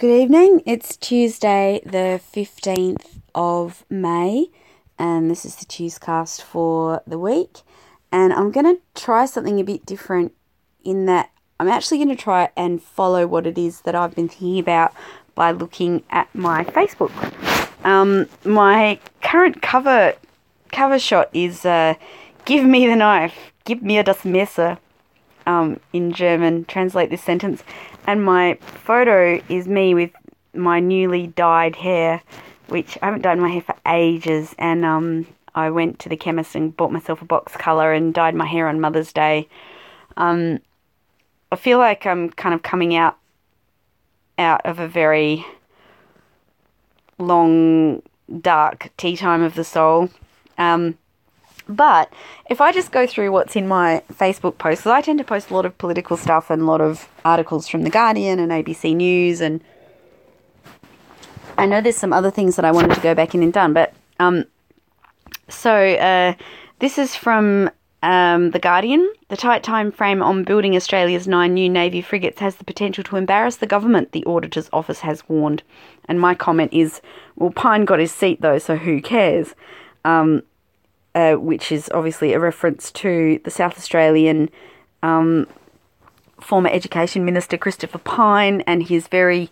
Good evening. It's Tuesday, the 15th of May, and this is the Tuescast for the week. And I'm going to try something a bit different in that I'm actually going to try and follow what it is that I've been thinking about by looking at my Facebook. Um, my current cover cover shot is uh, "Give me the knife, give me a das Messer." Um, in German, translate this sentence, and my photo is me with my newly dyed hair, which I haven't dyed my hair for ages, and um, I went to the chemist and bought myself a box color and dyed my hair on Mother's Day. Um, I feel like I'm kind of coming out out of a very long, dark tea time of the soul. Um, but if I just go through what's in my Facebook posts, I tend to post a lot of political stuff and a lot of articles from The Guardian and ABC News. And I know there's some other things that I wanted to go back in and done. But um, so uh, this is from um, The Guardian. The tight time frame on building Australia's nine new Navy frigates has the potential to embarrass the government, the Auditor's Office has warned. And my comment is, well, Pyne got his seat though, so who cares? Um, uh, which is obviously a reference to the South Australian um, former Education Minister Christopher Pyne and his very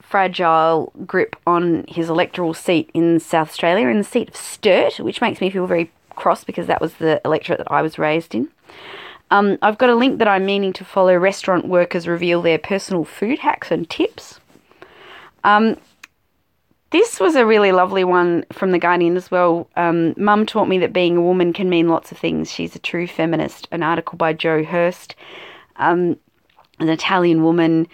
fragile grip on his electoral seat in South Australia, in the seat of Sturt, which makes me feel very cross because that was the electorate that I was raised in. Um, I've got a link that I'm meaning to follow. Restaurant workers reveal their personal food hacks and tips. Um, this was a really lovely one from The Guardian as well. Um, Mum taught me that being a woman can mean lots of things. She's a true feminist. An article by Joe Hurst, um, an Italian woman.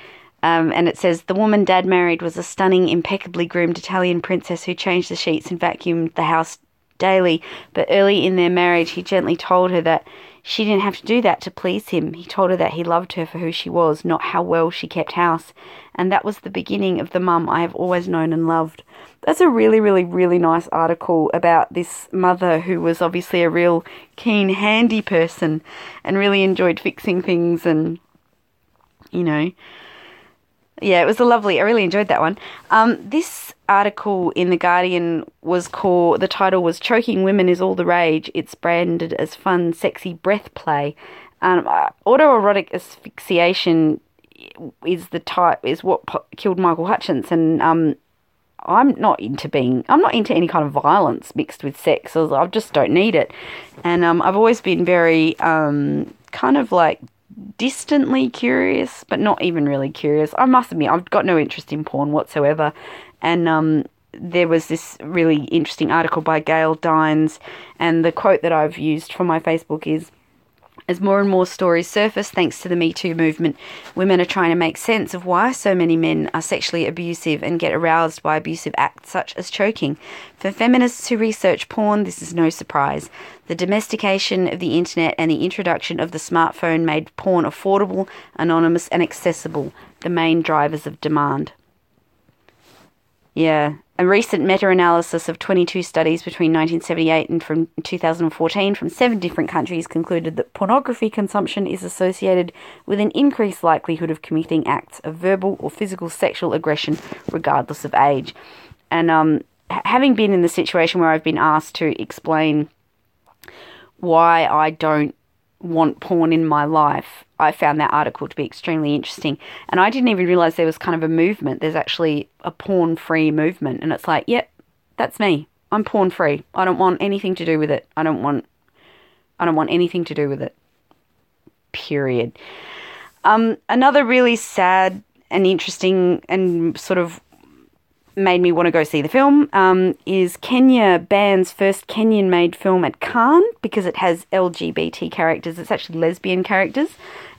Um, and it says the woman dad married was a stunning, impeccably groomed Italian princess who changed the sheets and vacuumed the house daily. But early in their marriage, he gently told her that she didn't have to do that to please him. He told her that he loved her for who she was, not how well she kept house and that was the beginning of the mum I have always known and loved. That's a really, really, really nice article about this mother who was obviously a real keen, handy person and really enjoyed fixing things and, you know, yeah, it was a lovely. I really enjoyed that one. Um, this article in the Guardian was called. The title was "Choking Women is All the Rage." It's branded as fun, sexy breath play. Um, uh, autoerotic asphyxiation is the type is what killed Michael Hutchence, and um, I'm not into being I'm not into any kind of violence mixed with sex. I just don't need it, and um, I've always been very um, kind of like distantly curious, but not even really curious. I must admit, I've got no interest in porn whatsoever, and um, there was this really interesting article by Gail Dines, and the quote that I've used for my Facebook is as more and more stories surface thanks to the Me Too movement, women are trying to make sense of why so many men are sexually abusive and get aroused by abusive acts such as choking. For feminists who research porn, this is no surprise. The domestication of the internet and the introduction of the smartphone made porn affordable, anonymous, and accessible, the main drivers of demand. Yeah, a recent meta analysis of 22 studies between 1978 and from 2014 from seven different countries concluded that pornography consumption is associated with an increased likelihood of committing acts of verbal or physical sexual aggression, regardless of age. And um, having been in the situation where I've been asked to explain why I don't want porn in my life, I found that article to be extremely interesting. And I didn't even realize there was kind of a movement. There's actually a porn free movement. And it's like, yep, that's me. I'm porn free. I don't want anything to do with it. I don't want I don't want anything to do with it. Period. Um, another really sad and interesting and sort of made me want to go see the film um, is Kenya bans first Kenyan made film at Cannes because it has LGBT characters. It's actually lesbian characters.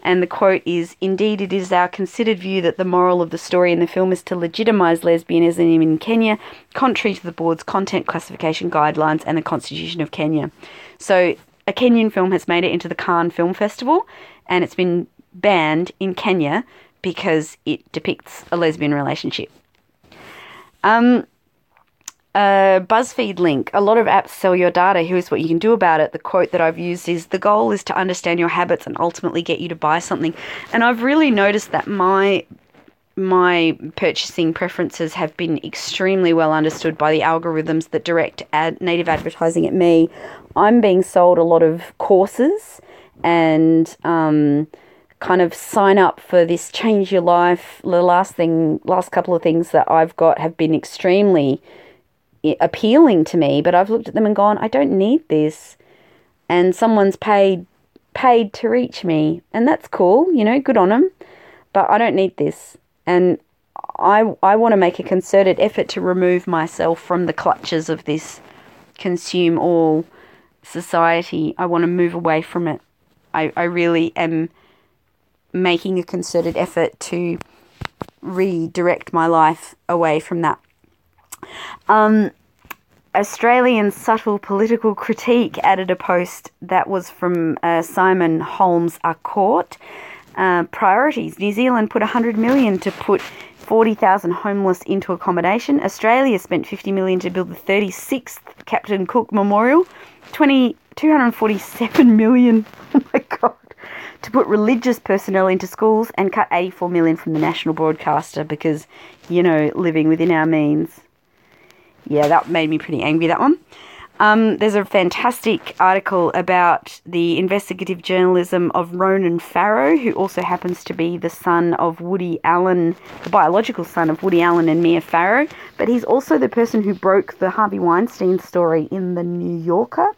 And the quote is Indeed, it is our considered view that the moral of the story in the film is to legitimise lesbianism in Kenya, contrary to the board's content classification guidelines and the Constitution of Kenya. So, a Kenyan film has made it into the Cannes Film Festival and it's been banned in Kenya because it depicts a lesbian relationship. Um, uh, BuzzFeed link. A lot of apps sell your data. Here's what you can do about it. The quote that I've used is the goal is to understand your habits and ultimately get you to buy something. And I've really noticed that my my purchasing preferences have been extremely well understood by the algorithms that direct ad, native advertising at me. I'm being sold a lot of courses and um, kind of sign up for this change your life. The last thing, last couple of things that I've got have been extremely appealing to me, but I've looked at them and gone, I don't need this. And someone's paid paid to reach me, and that's cool, you know, good on them. But I don't need this, and I I want to make a concerted effort to remove myself from the clutches of this consume all society. I want to move away from it. I, I really am making a concerted effort to redirect my life away from that. Um, Australian Subtle Political Critique added a post that was from uh, Simon Holmes à Court. Uh, priorities. New Zealand put 100 million to put 40,000 homeless into accommodation. Australia spent 50 million to build the 36th Captain Cook Memorial. 20, 247 million. To put religious personnel into schools and cut 84 million from the national broadcaster because, you know, living within our means. Yeah, that made me pretty angry, that one. Um, there's a fantastic article about the investigative journalism of Ronan Farrow, who also happens to be the son of Woody Allen, the biological son of Woody Allen and Mia Farrow. But he's also the person who broke the Harvey Weinstein story in The New Yorker.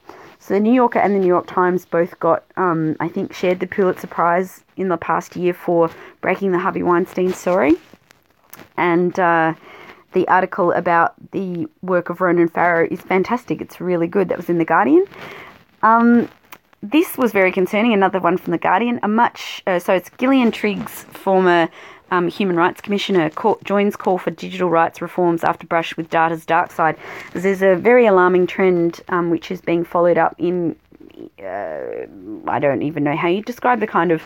So the New Yorker and the New York Times both got, um, I think, shared the Pulitzer Prize in the past year for breaking the Harvey Weinstein story. And uh, the article about the work of Ronan Farrow is fantastic. It's really good. That was in The Guardian. Um, this was very concerning. Another one from The Guardian. A much, uh, so it's Gillian Triggs, former um, Human Rights Commissioner, joins call for digital rights reforms after brush with data's dark side. There's a very alarming trend um, which is being followed up in, uh, I don't even know how you describe the kind of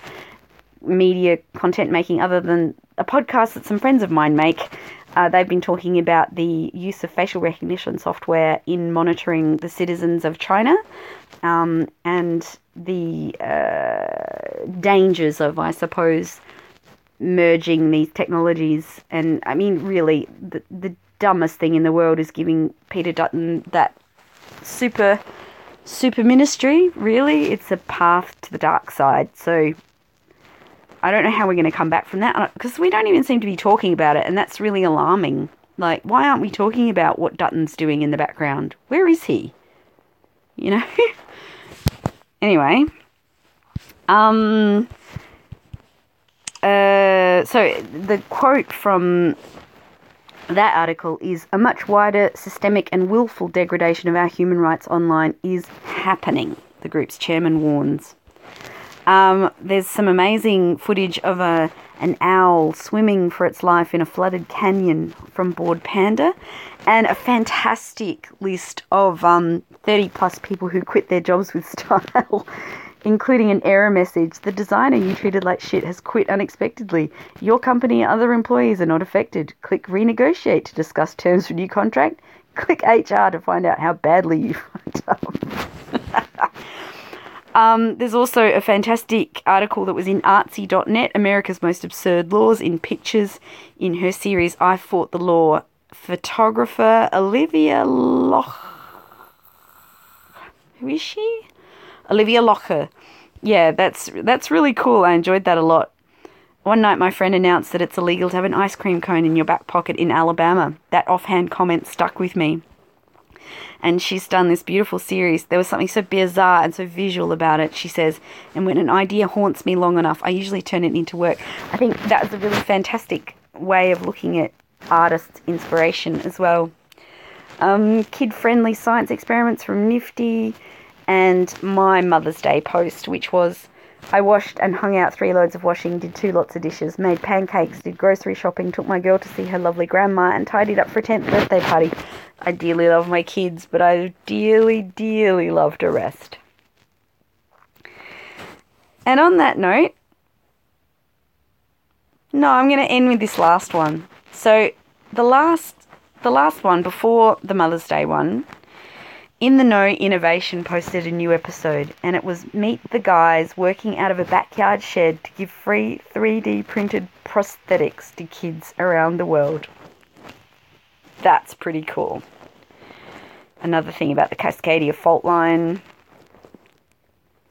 media content making other than a podcast that some friends of mine make. Uh, they've been talking about the use of facial recognition software in monitoring the citizens of China um, and the uh, dangers of, I suppose, merging these technologies. And I mean, really, the, the dumbest thing in the world is giving Peter Dutton that super, super ministry. Really, it's a path to the dark side. So I don't know how we're going to come back from that because we don't even seem to be talking about it, and that's really alarming. Like, why aren't we talking about what Dutton's doing in the background? Where is he? You know? anyway. Um. Uh, so the quote from that article is a much wider systemic and willful degradation of our human rights online is happening, the group's chairman warns. Um, there's some amazing footage of a an owl swimming for its life in a flooded canyon from Bored Panda, and a fantastic list of um, 30 plus people who quit their jobs with style, including an error message. The designer you treated like shit has quit unexpectedly. Your company and other employees are not affected. Click renegotiate to discuss terms for new contract. Click HR to find out how badly you fucked up. Um, there's also a fantastic article that was in artsy.net, America's Most Absurd Laws in Pictures, in her series I Fought the Law. Photographer Olivia Loch. Who is she? Olivia Locher. Yeah, that's that's really cool. I enjoyed that a lot. One night, my friend announced that it's illegal to have an ice cream cone in your back pocket in Alabama. That offhand comment stuck with me and she's done this beautiful series. There was something so bizarre and so visual about it, she says. And when an idea haunts me long enough, I usually turn it into work. I think that was a really fantastic way of looking at artists' inspiration as well. Um, Kid friendly science experiments from Nifty, and my Mother's Day post, which was I washed and hung out three loads of washing, did two lots of dishes, made pancakes, did grocery shopping, took my girl to see her lovely grandma, and tidied up for a 10th birthday party. I dearly love my kids, but I dearly, dearly love to rest. And on that note, no, I'm going to end with this last one. So the last, the last one before the Mother's Day one In the Know Innovation posted a new episode, and it was Meet the Guys working out of a backyard shed to give free 3D printed prosthetics to kids around the world. That's pretty cool. Another thing about the Cascadia fault line.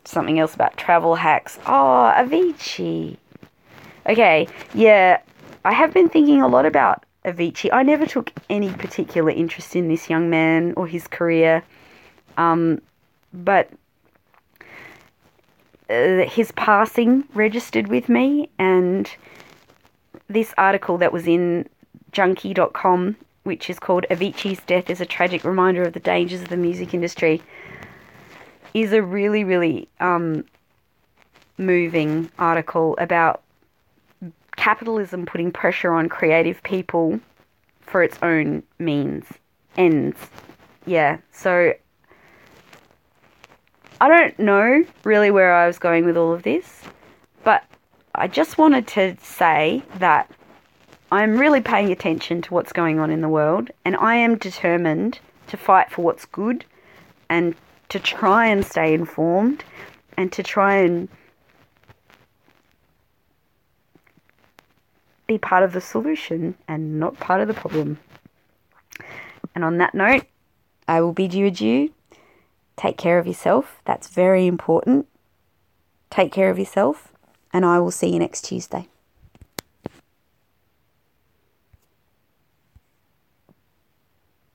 Something else about travel hacks. Oh, Avicii. Okay, yeah, I have been thinking a lot about Avicii. I never took any particular interest in this young man or his career. Um, but uh, his passing registered with me, and this article that was in Junkee.com, which is called Avicii's Death is a Tragic Reminder of the Dangers of the Music Industry, is a really, really um, moving article about capitalism putting pressure on creative people for its own means, ends. Yeah, so I don't know really where I was going with all of this, but I just wanted to say that I'm really paying attention to what's going on in the world and I am determined to fight for what's good and to try and stay informed and to try and be part of the solution and not part of the problem. And on that note, I will bid you adieu. Take care of yourself. That's very important. Take care of yourself, and I will see you next Tuesday.